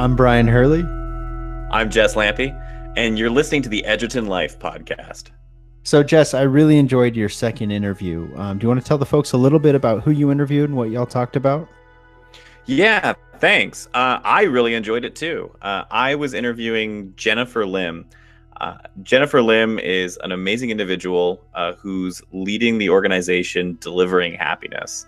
I'm Brian Hurley. I'm Jess Lampe, and you're listening to the Edgerton Life podcast. So, Jess, I really enjoyed your second interview. Um, do you want to tell the folks a little bit about who you interviewed and what y'all talked about? Yeah, thanks. Uh, I really enjoyed it too. Uh, I was interviewing Jennifer Lim. Uh, Jennifer Lim is an amazing individual uh, who's leading the organization Delivering Happiness.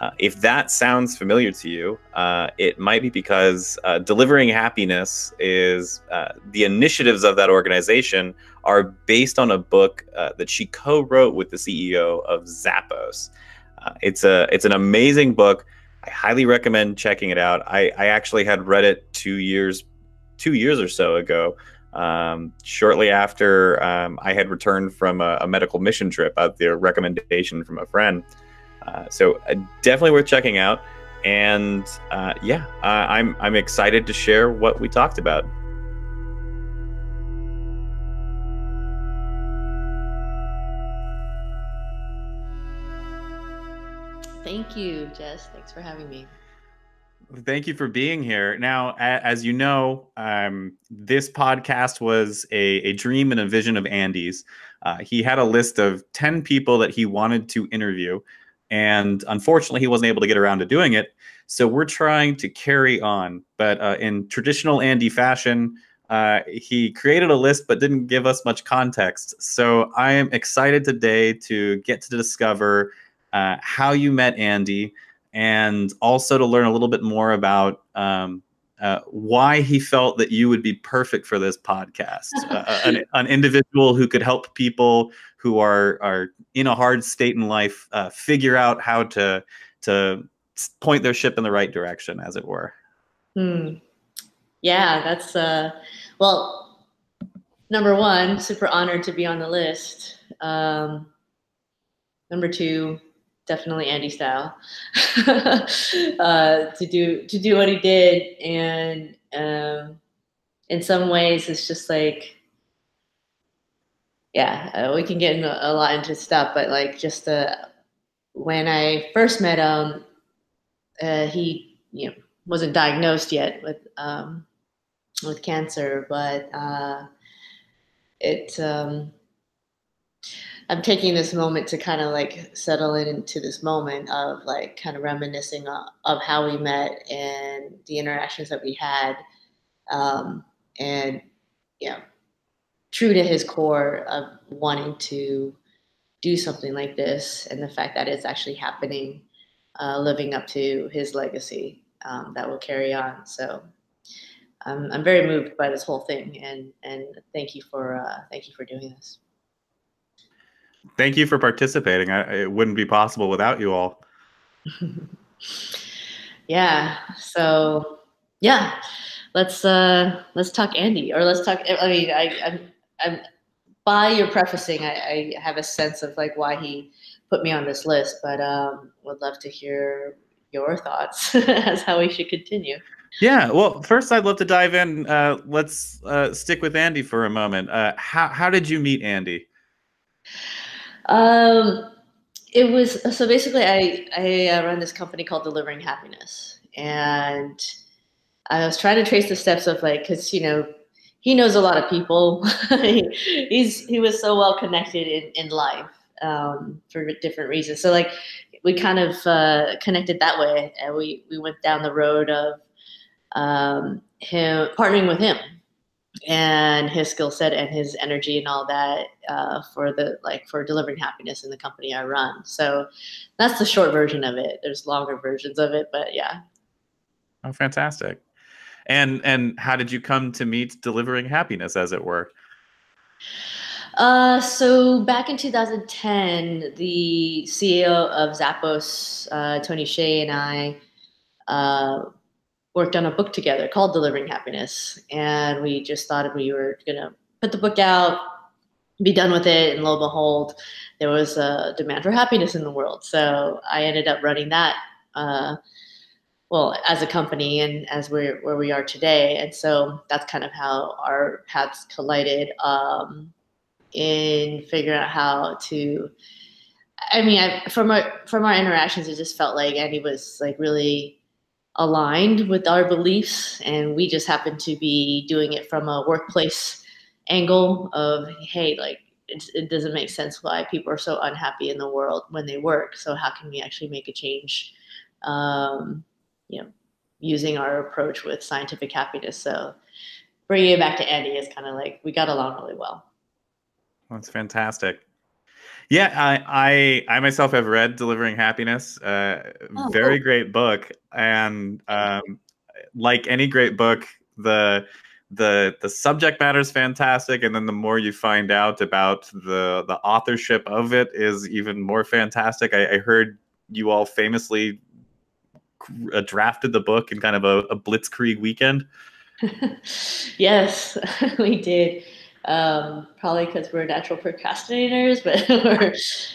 Uh, if that sounds familiar to you, uh, it might be because uh, delivering happiness is uh, the initiatives of that organization are based on a book uh, that she co-wrote with the CEO of Zappos. It's a it's an amazing book. I highly recommend checking it out. I, I actually had read it two years two years or so ago. Um, shortly after um, I had returned from a, a medical mission trip at the recommendation from a friend. Uh, so uh, definitely worth checking out. And uh, yeah, I'm I'm excited to share what we talked about. Thank you, Jess. Thanks for having me. Thank you for being here. Now, as you know, um, this podcast was a, a, dream and a vision of Andy's. Uh, he had a list of 10 people that he wanted to interview. And unfortunately, he wasn't able to get around to doing it. So we're trying to carry on. But uh, in traditional Andy fashion, uh, he created a list but didn't give us much context. So I am excited today to get to discover uh, how you met Andy and also to learn a little bit more about um, uh, why he felt that you would be perfect for this podcast. Uh, an, an, individual who could help people who are are in a hard state in life uh, figure out how to to point their ship in the right direction, as it were. Hmm. Yeah, that's uh, well. Number one, super honored to be on the list. Um, number two, definitely Andy style uh, to do to do what he did, and um, in some ways, it's just like yeah, uh, we can get a, a, lot into stuff, but like just uh, when I first met him, uh, he you know wasn't diagnosed yet with um, with cancer, but uh, it. Um, I'm taking this moment to kind of like settle into this moment of like kind of reminiscing of, of how we met and the interactions that we had, um, and know true to his core of wanting to do something like this and the fact that it's actually happening, uh, living up to his legacy um, that will carry on. So um, I'm very moved by this whole thing, and and thank you for uh, thank you for doing this. Thank you for participating. I, it wouldn't be possible without you all. yeah. So yeah, let's uh let's talk Andy, or let's talk. I mean, I, I'm I'm, by your prefacing, I, I, have a sense of like why he put me on this list, but um, would love to hear your thoughts as how we should continue. Yeah, well, first I'd love to dive in. Uh, let's uh, stick with Andy for a moment. Uh, how how did you meet Andy? Um, it was so basically I I uh, run this company called Delivering Happiness, and I was trying to trace the steps of like because you know he knows a lot of people. he's he was so well connected in in life um, for different reasons. So like we kind of uh, connected that way, and we we went down the road of um, him partnering with him and his skill set and his energy and all that uh, for the like for delivering happiness in the company I run. So that's the short version of it. There's longer versions of it, but yeah. Oh, fantastic! and and how did you come to meet delivering happiness as it were uh, so back in 2010 the ceo of zappos uh, tony hsieh and i uh, worked on a book together called delivering happiness and we just thought we were going to put the book out be done with it and lo and behold there was a demand for happiness in the world. So i ended up running that uh, well as a company and as we're where we are today. And so that's kind of how our paths collided um, in figuring out how to i mean I, from our from our interactions it just felt like andy was like really aligned with our beliefs, and we just happen to be doing it from a workplace angle of hey, like it, doesn't make sense why people are so unhappy in the world when they work. So how can we actually make a change? Um, you know, using our approach with scientific happiness. So bringing it back to Andy is kind of like we got along really well. That's fantastic. Yeah, I, I, I myself have read Delivering Happiness. Uh, oh, very cool. great book, and um, like any great book, the the the subject matter is fantastic, and then the more you find out about the the authorship of it is even more fantastic. I, I heard you all famously uh, drafted the book in kind of a, a blitzkrieg weekend. yes, we did. Um, probably because we're natural procrastinators, but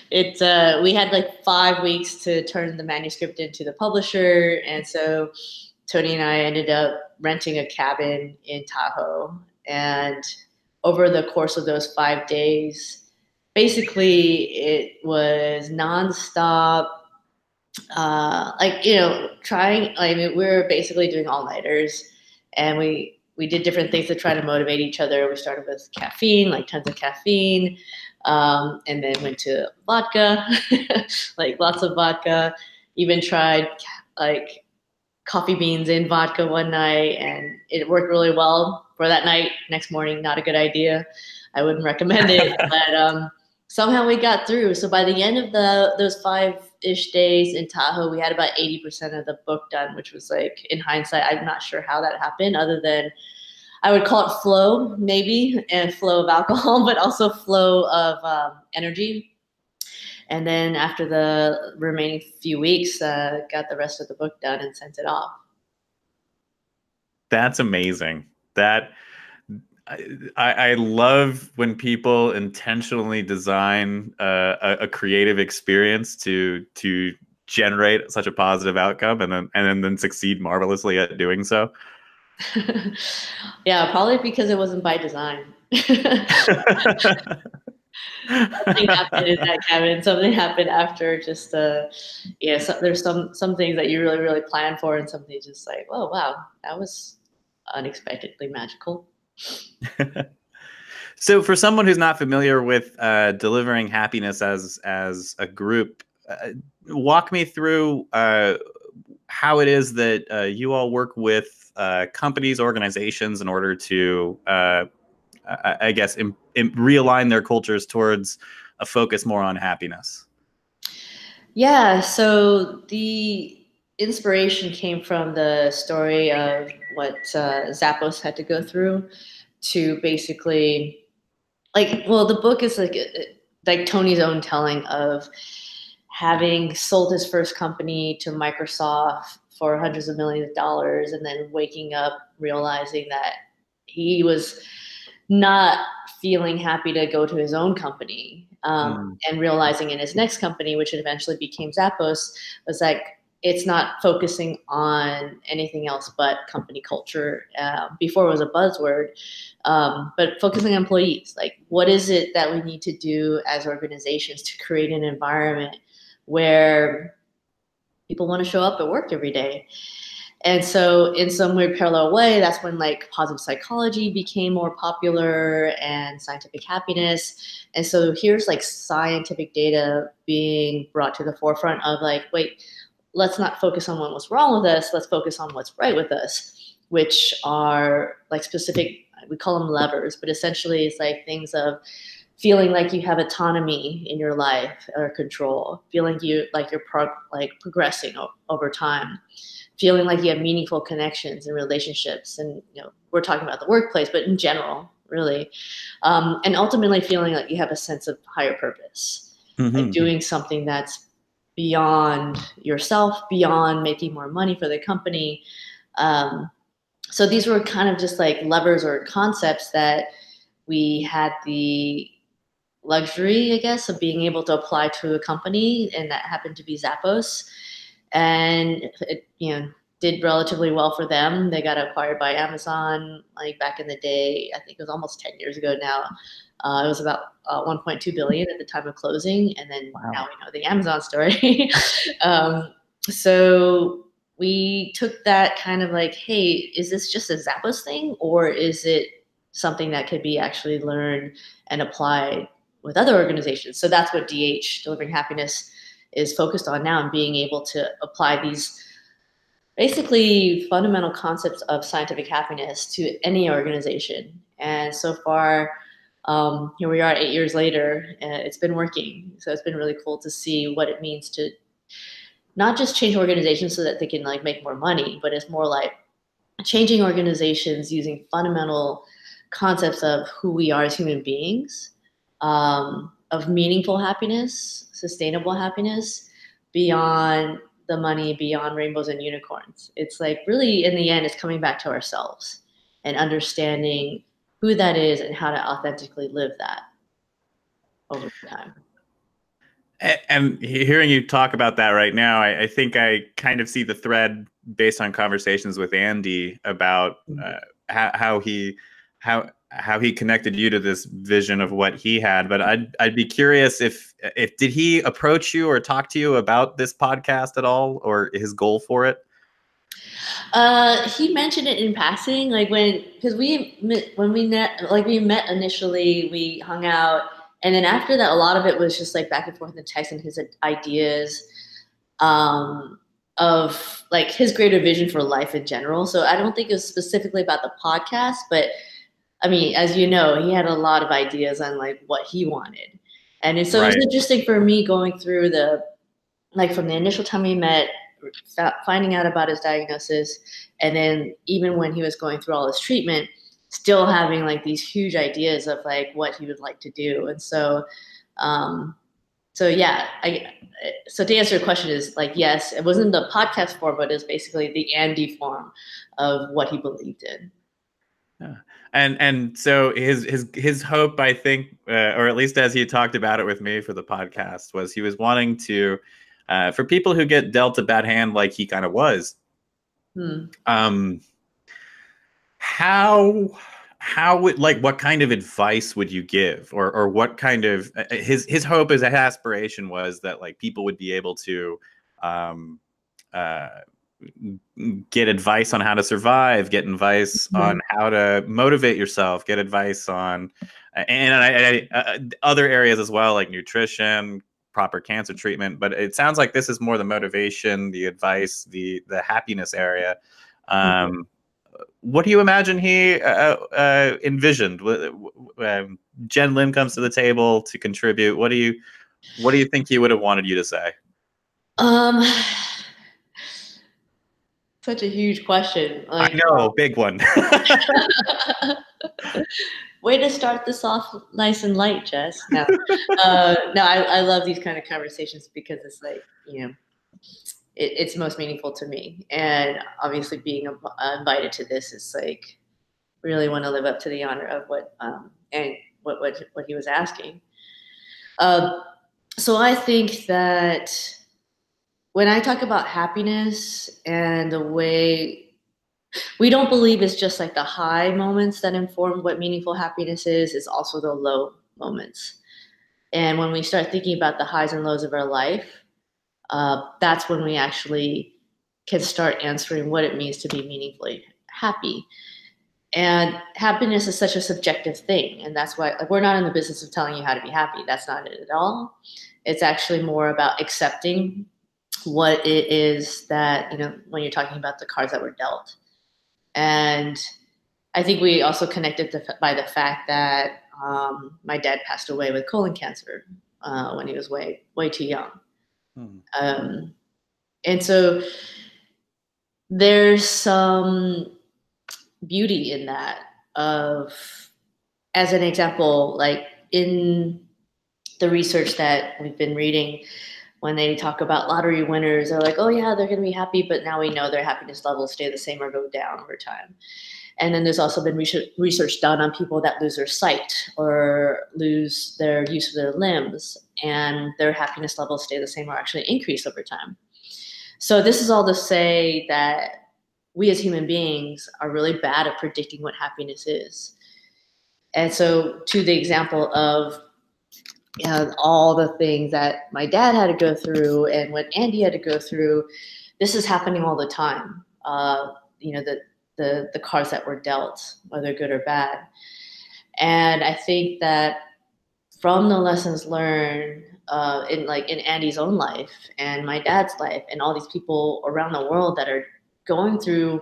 it uh, we had like five weeks to turn the manuscript into the publisher, and so Tony and I ended up renting a cabin in Tahoe, and over the course of those five days, basically it was nonstop. Uh, like you know, trying. I mean, we were basically doing all nighters, and we we did different things to try to motivate each other. We started with caffeine, like tons of caffeine, um, and then went to vodka, like lots of vodka. Even tried like coffee beans in vodka one night, and it worked really well for that night. Next morning, not a good idea. I wouldn't recommend it, but um, somehow we got through. So by the end of the those five ish days in Tahoe, we had about 80% of the book done, which was like, in hindsight, I'm not sure how that happened, other than I would call it flow, maybe, and flow of alcohol, but also flow of um, energy. And then after the remaining few weeks, uh, got the rest of the book done and sent it off. That's amazing. That I, I love when people intentionally design uh, a, a, creative experience to to generate such a positive outcome and then and then, then succeed marvelously at doing so. yeah, probably because it wasn't by design. something happened in that cabin. Something happened after just uh yeah, so there's some some things that you really, really plan for and something just like, oh wow, that was unexpectedly magical. so, for someone who's not familiar with uh, delivering happiness as as a group, uh, walk me through uh, how it is that uh, you all work with uh, companies, organizations, in order to, uh, I, I, guess, Im- Im- realign their cultures towards a focus more on happiness. Yeah. So the inspiration came from the story of what uh, Zappos had to go through to basically, like, well, the book is like like Tony's own telling of having sold his first company to Microsoft for hundreds of millions of dollars, and then waking up realizing that he was not feeling happy to go to his own company um, mm. and realizing in his next company, which eventually became Zappos, was like it's not focusing on anything else but company culture. Uh, before it was a buzzword, um, but focusing on employees. Like, what is it that we need to do as organizations to create an environment where people want to show up at work every day? And so, in some weird parallel way, that's when like positive psychology became more popular and scientific happiness. And so, here's like scientific data being brought to the forefront of like, wait, let's not focus on what was wrong with us. Let's focus on what's right with us, which are like specific, we call them levers, but essentially it's like things of feeling like you have autonomy in your life or control, feeling you like you're pro- like progressing o- over time, feeling like you have meaningful connections and relationships. And, you know, we're talking about the workplace, but in general, really. Um, and ultimately feeling like you have a sense of higher purpose, mm-hmm. like doing something that's beyond yourself, beyond making more money for the company. Um, so these were kind of just like levers or concepts that we had the luxury, I guess, of being able to apply to a company, and that happened to be Zappos. And it, you know, did relatively well for them. They got acquired by Amazon like back in the day. I think it was almost 10 years ago now. Uh, it was about uh, 1.2 billion at the time of closing, and then wow. now we know the Amazon story. um, so we took that kind of like, hey, is this just a Zappos thing, or is it something that could be actually learned and applied with other organizations? So that's what DH, Delivering Happiness, is focused on now and being able to apply these basically fundamental concepts of scientific happiness to any organization. And so far, um, here we are eight years later, and it's been working. So it's been really cool to see what it means to not just change organizations so that they can like make more money, but it's more like changing organizations using fundamental concepts of who we are as human beings, um, of meaningful happiness, sustainable happiness, beyond the money, beyond rainbows and unicorns. It's like really, in the end, it's coming back to ourselves and understanding who that is and how to authentically live that over time. And hearing you talk about that right now, I, I, think I kind of see the thread based on conversations with Andy about mm-hmm. uh, how, how he how how he connected you to this vision of what he had. But I'd I'd be curious if if did he approach you or talk to you about this podcast at all, or his goal for it? Uh, he mentioned it in passing, like when because we when we met like we met initially, we hung out and then after that, a lot of it was just like back and forth in the text and his ideas um, of like his greater vision for life in general. So I don't think it was specifically about the podcast, but I mean, as you know, he had a lot of ideas on like what he wanted. And so right. it was interesting for me going through the, like from the initial time we met, finding out about his diagnosis, and then even when he was going through all his treatment, still having like these huge ideas of like what he would like to do. And so um so yeah i so to answer your question is like yes it wasn't the podcast form but it's basically the andy form of what he believed in. Yeah. and and so his his his hope i think uh, or at least as he talked about it with me for the podcast was he was wanting to uh, for people who get dealt a bad hand like he kind of was hmm. um how how would like what kind of advice would you give or or what kind of uh, uh, his his hope his aspiration was that like people would be able to um uh get advice on how to survive get advice mm-hmm. on how to motivate yourself get advice on and I, I, uh, other areas as well like nutrition proper cancer treatment but it sounds like this is more the motivation the advice the the happiness area mm-hmm. um what do you imagine he uh, uh, envisioned? Um, Jen Lim comes to the table to contribute. What do you what do you think he would have wanted you to say? Um, such a huge question. Like, I know, big one. Way to start this off nice and light, Jess. No, uh, no, I, I love these kind of conversations because it's like you know it, it's most meaningful to me. And obviously, being uh, invited to this is like really want to live up to the honor of what um, and what what what he was asking. Uh, so I think that when I talk about happiness and the way we don't believe it's just like the high moments that inform what meaningful happiness is, it's also the low moments. And when we start thinking about the highs and lows of our life, uh, that's when we actually can start answering what it means to be meaningfully happy. And happiness is such a subjective thing, and that's why like, we're not in the business of telling you how to be happy. That's not it at all. It's actually more about accepting what it is that you know when you're talking about the cards that were dealt. And I think we also connected to, by the fact that um, my dad passed away with colon cancer uh, when he was way way too young. Hmm. Um, and so there's some beauty in that of as an example like in the research that we've been reading when they talk about lottery winners they're like oh yeah they're going to be happy but now we know their happiness levels stay the same or go down over time and then there's also been research done on people that lose their sight or lose their use of their limbs, and their happiness levels stay the same or actually increase over time. So, this is all to say that we as human beings are really bad at predicting what happiness is. And so, to the example of know, all the things that my dad had to go through and what Andy had to go through, this is happening all the time. Uh, you know, the, the, the cards that were dealt, whether good or bad. And I think that from the lessons learned uh, in like in Andy's own life and my dad's life and all these people around the world that are going through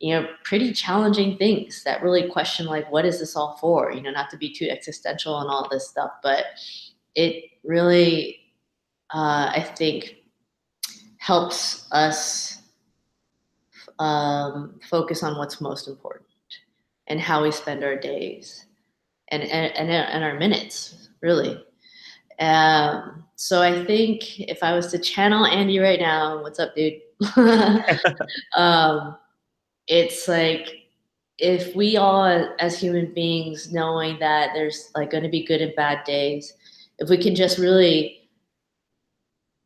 you know pretty challenging things that really question like what is this all for? You know not to be too existential and all this stuff but it really uh, i think helps us um, focus on what's most important and how we spend our days and and, and, and our minutes really. Um, so i think if i was to channel andy right now what's up dude? Um, it's like if we all as human beings knowing that there's like going to be good and bad days if we can just really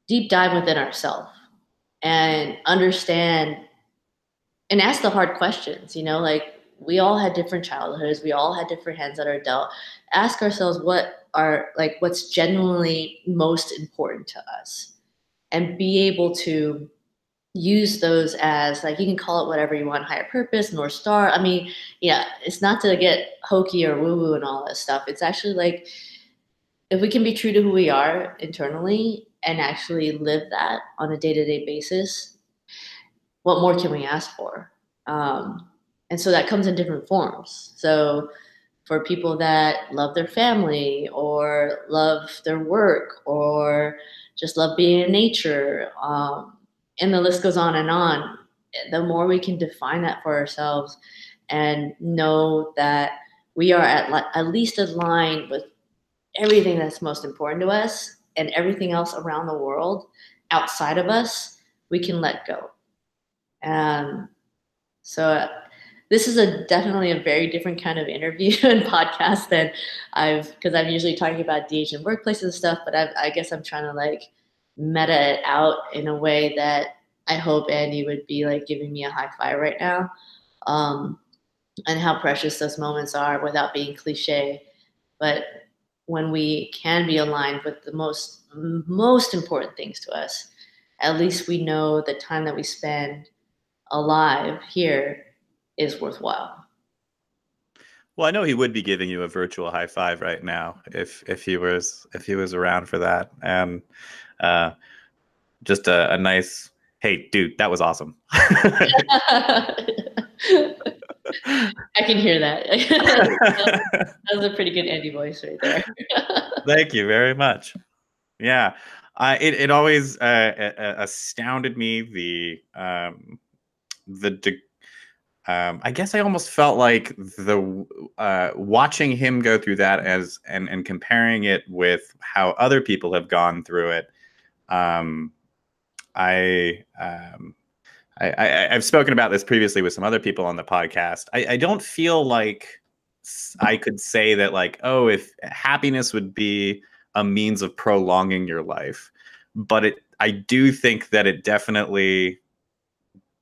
deep dive within ourselves and understand and ask the hard questions you know like we all had different childhoods we all had different hands that are dealt. Ask ourselves what are like what's genuinely most important to us and be able to use those as like you can call it whatever you want higher purpose north star. I mean yeah it's not to get hokey or woo woo and all that stuff. It's actually like if we can be true to who we are internally and actually live that on a day-to-day basis what more can we ask for? Um, and so that comes in different forms. So for people that love their family or love their work or just love being in nature um, and the list goes on and on the more we can define that for ourselves and know that we are at, at least aligned with everything that's most important to us and everything else around the world outside of us we can let go. Um, so uh, this is a definitely a very different kind of interview and podcast than i've because i'm usually talking about dh and workplaces and stuff but I've, i guess i'm trying to like meta it out in a way that I hope Andy would be like giving me a high five right now. Um, and how precious those moments are without being cliche. But when we can be aligned with the most most important things to us, at least we know the time that we spend alive here is worthwhile. Well, I know he would be giving you a virtual high five right now if if he was if he was around for that, and uh, just a, a nice hey, dude, that was awesome. I can hear that. that was a pretty good Andy voice right there. Thank you very much. Yeah, uh, it it always uh, astounded me the um, the de- um, I guess I almost felt like the uh, watching him go through that as and and comparing it with how other people have gone through it. Um, I, um, I, I have spoken about this previously with some other people on the podcast. I, I don't feel like I could say that like, oh, if happiness would be a means of prolonging your life, but it I do think that it definitely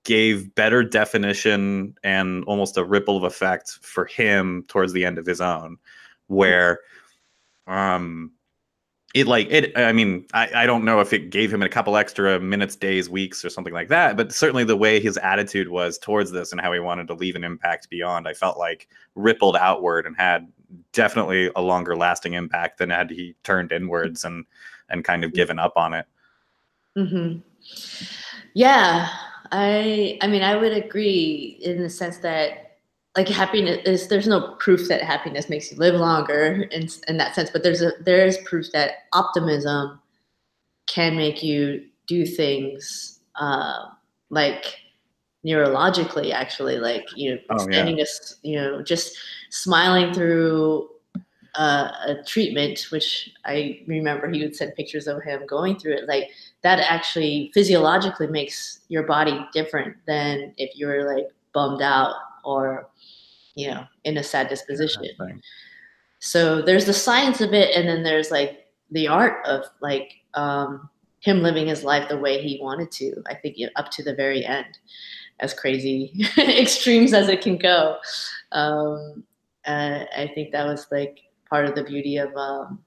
gave better definition and almost a ripple of effect for him towards the end of his own, where um it like it i mean I, I don't know if it gave him a couple extra minutes days weeks or something like that but certainly the way his attitude was towards this and how he wanted to leave an impact beyond i felt like rippled outward and had definitely a longer lasting impact than had he turned inwards and and kind of given up on it mm-hmm. yeah i i mean i would agree in the sense that like happiness is there's no proof that happiness makes you live longer in, in that sense but there's a there is proof that optimism can make you do things uh, like neurologically actually like you know oh, standing yeah. a, you know just smiling through uh, a treatment which i remember he would send pictures of him going through it like that actually physiologically makes your body different than if you were like bummed out or you know in a sad disposition. So there's the science of it and then there's like the art of like um, him living his life the way he wanted to i think up to the very end as crazy extremes as it can go. Um, i think that was like part of the beauty of um,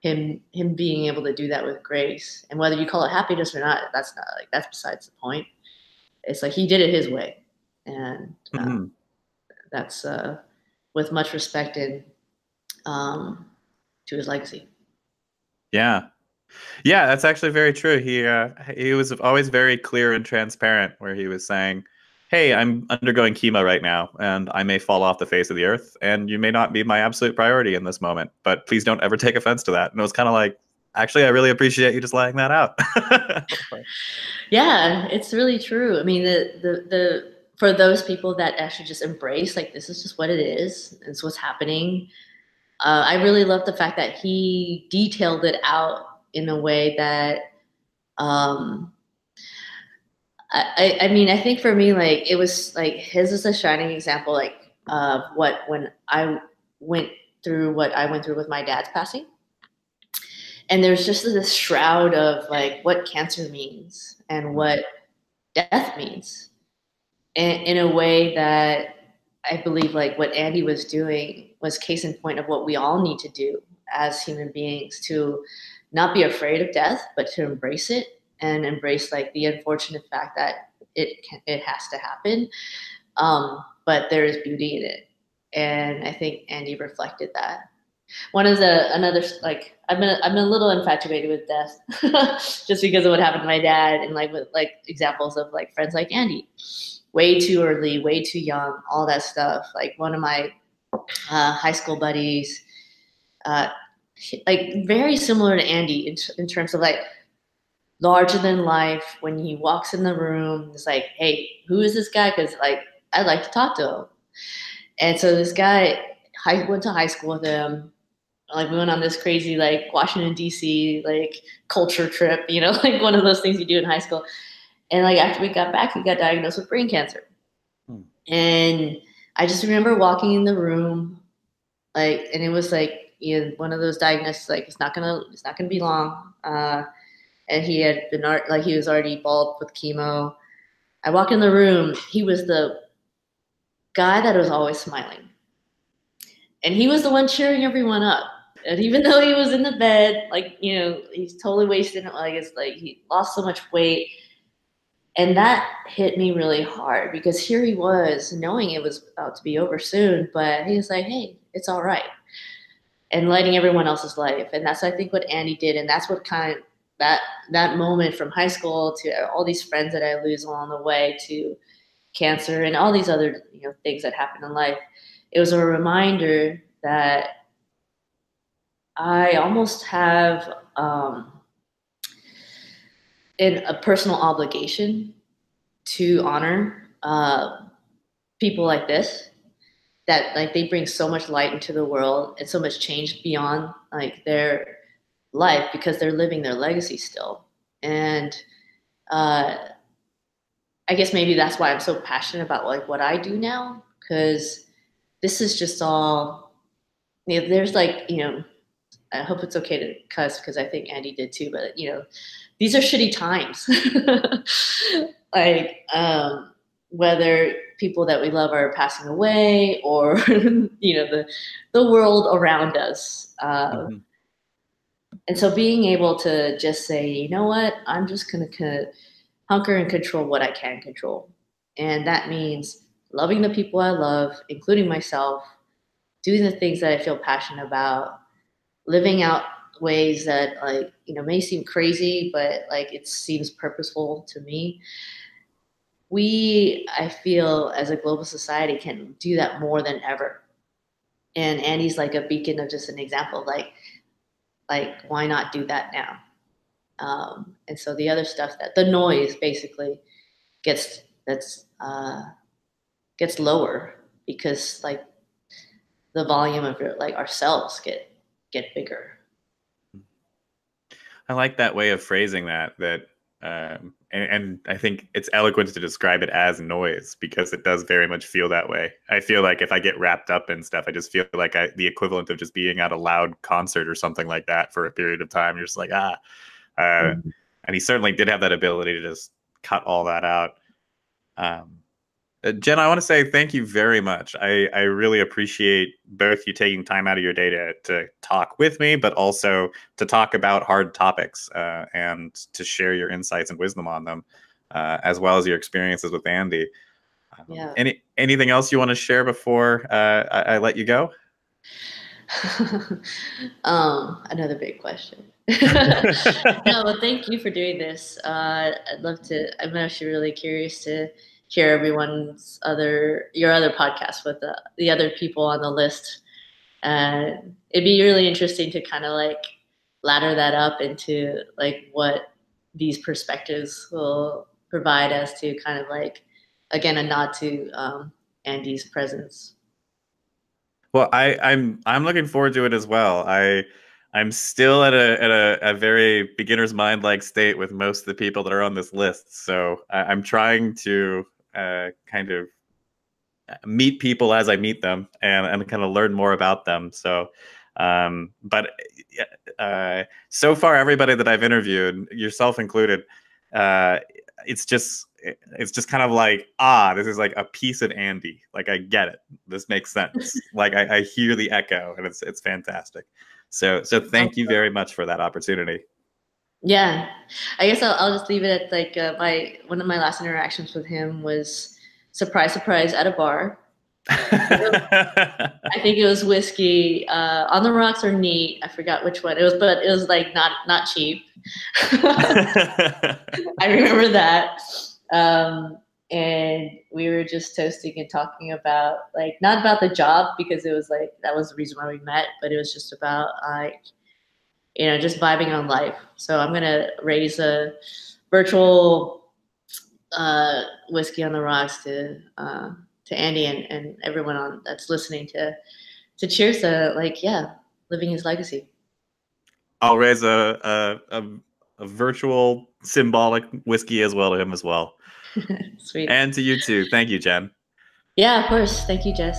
him him being able to do that with grace. And whether you call it happiness or not that's not like that's besides the point. It's like he did it his way. And uh, mm-hmm. that's uh, with much respect and um, to his legacy. Yeah. Yeah that's actually very true. He uh, he was always very clear and transparent where he was saying hey, I'm undergoing chemo right now, and I may fall off the face of the earth, and you may not be my absolute priority in this moment, but please don't ever take offense to that. And it was kind of like, actually, I really appreciate you just laying that out. yeah, it's really true. I mean, the, the, the, for those people that actually just embrace, like, this is just what it is, it's what's happening. Uh, I really love the fact that he detailed it out in a way that, um, I, I mean, I think for me, like it was like his is a shining example, like of what when I went through what I went through with my dad's passing, and there's just this shroud of like what cancer means and what death means, in, in a way that I believe like what Andy was doing was case in point of what we all need to do as human beings to not be afraid of death, but to embrace it and embrace like the unfortunate fact that it can, it has to happen. Um, but there is beauty in it, and I think Andy reflected that. One of the another like I've been I've been a little infatuated with death just because of what happened to my dad and like with like examples of like friends like Andy, way too early, way too young, all that stuff. Like one of my uh, high school buddies, uh, like very similar to Andy in, in terms of like larger than life when he walks in the room. It's like, hey, who is this guy? Because like I'd like to talk to him. And so this guy, I went to high school with him. Like we went on this crazy like Washington D.C. like culture trip, you know, like one of those things you do in high school. And like after we got back, he got diagnosed with brain cancer. Hmm. And I just remember walking in the room, like, and it was like you know, one of those diagnoses, like it's not gonna, it's not gonna be long. Uh, and he had been art like he was already bald with chemo. I walk in the room. He was the guy that was always smiling, and he was the one cheering everyone up. And even though he was in the bed, like you know, he's totally wasted. Like it's like he lost so much weight, and that hit me really hard because here he was, knowing it was about to be over soon, but he was like, "Hey, it's all right," and lighting everyone else's life. And that's I think what Andy did, and that's what kind of that that moment from high school to all these friends that I lose along the way to cancer and all these other you know things that happen in life, it was a reminder that I almost have um, in a personal obligation to honor uh, people like this that like they bring so much light into the world and so much change beyond like their life because they're living their legacy still. And uh, I guess maybe that's why I'm so passionate about like what I do now because this is just all. You know, there's like you know, I hope it's okay to cuss because I think Andy did too. But you know, these are shitty times. like um, whether people that we love are passing away or you know the the world around us. Uh, mm-hmm and so being able to just say, you know what, I'm just going to hunker and control what I can control. And that means loving the people I love, including myself, doing the things that I feel passionate about, living out ways that like, you know, may seem crazy, but like it seems purposeful to me. We, I feel, as a global society, can do that more than ever. And Andy's like a beacon of just an example. Like, like why not do that now? Um, and so the other stuff that the noise basically gets that's uh, gets lower because like the volume of your, like ourselves get get bigger. I like that way of phrasing that that um, and, and, I think it's eloquent to describe it as noise because it does very much feel that way. I feel like if I get wrapped up in stuff, I just feel like I, the equivalent of just being at a loud concert or something like that for a period of time. You're just like ah, uh, mm-hmm. and he certainly did have that ability to just cut all that out. Um, Uh, Jen, I want to say thank you very much. I, I really appreciate both you taking time out of your day to, to talk with me, but also to talk about hard topics uh, and to share your insights and wisdom on them, uh, as well as your experiences with Andy. Um, Yeah. Any anything else you want to share before uh, I, I let you go? um, another big question. no, but thank you for doing this. Uh, I'd love to. I'm actually really curious to hear everyone's other your other podcast with the, the other people on the list. And it'd be really interesting to kind of like ladder that up into like what these perspectives will provide us to kind of like again a nod to um, Andy's presence. Well, I, I'm I'm looking forward to it as well. I I'm still at a at a, a very beginner's mind like state with most of the people that are on this list. So I, I'm trying to uh, kind of meet people as I meet them and, and kind of learn more about them. So, um, but uh, so far, everybody that I've interviewed, yourself included, uh, it's just it's just kind of like ah this is like a piece of andy. Like i get it. This makes sense. Like I, I hear the echo and it's it's fantastic. So so thank you very much for that opportunity Yeah, I guess I'll, I'll just leave it at like uh, my one of my last interactions with him was surprise, surprise at a bar. I think it was whiskey uh, on the rocks or neat. I forgot which one it was, but it was like not not cheap. I remember that. Um, and we were just toasting and talking about like not about the job because it was like that was the reason why we met, but it was just about like you know just vibing on life. So I'm gonna raise a virtual uh, whiskey on the rocks to uh, to Andy and, and everyone on that's listening to to cheers to like yeah living his legacy. i'll raise a, a a a virtual symbolic whiskey as well to him as well Sweet. and to you too thank you jen yeah, of course. Thank you, Jess.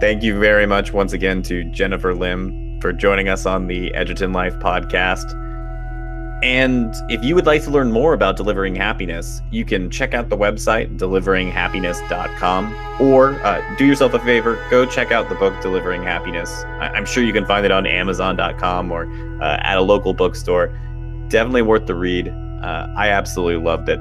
Thank you very much once again to Jennifer Lim for joining us on the Edgerton Life podcast. And if you would like to learn more about delivering happiness, you can check out the website deliveringhappiness.com or uh, do yourself a favor, go check out the book Delivering Happiness. I- I'm sure you can find it on amazon.com or uh, at a local bookstore. Definitely worth the read. Uh, I absolutely loved it.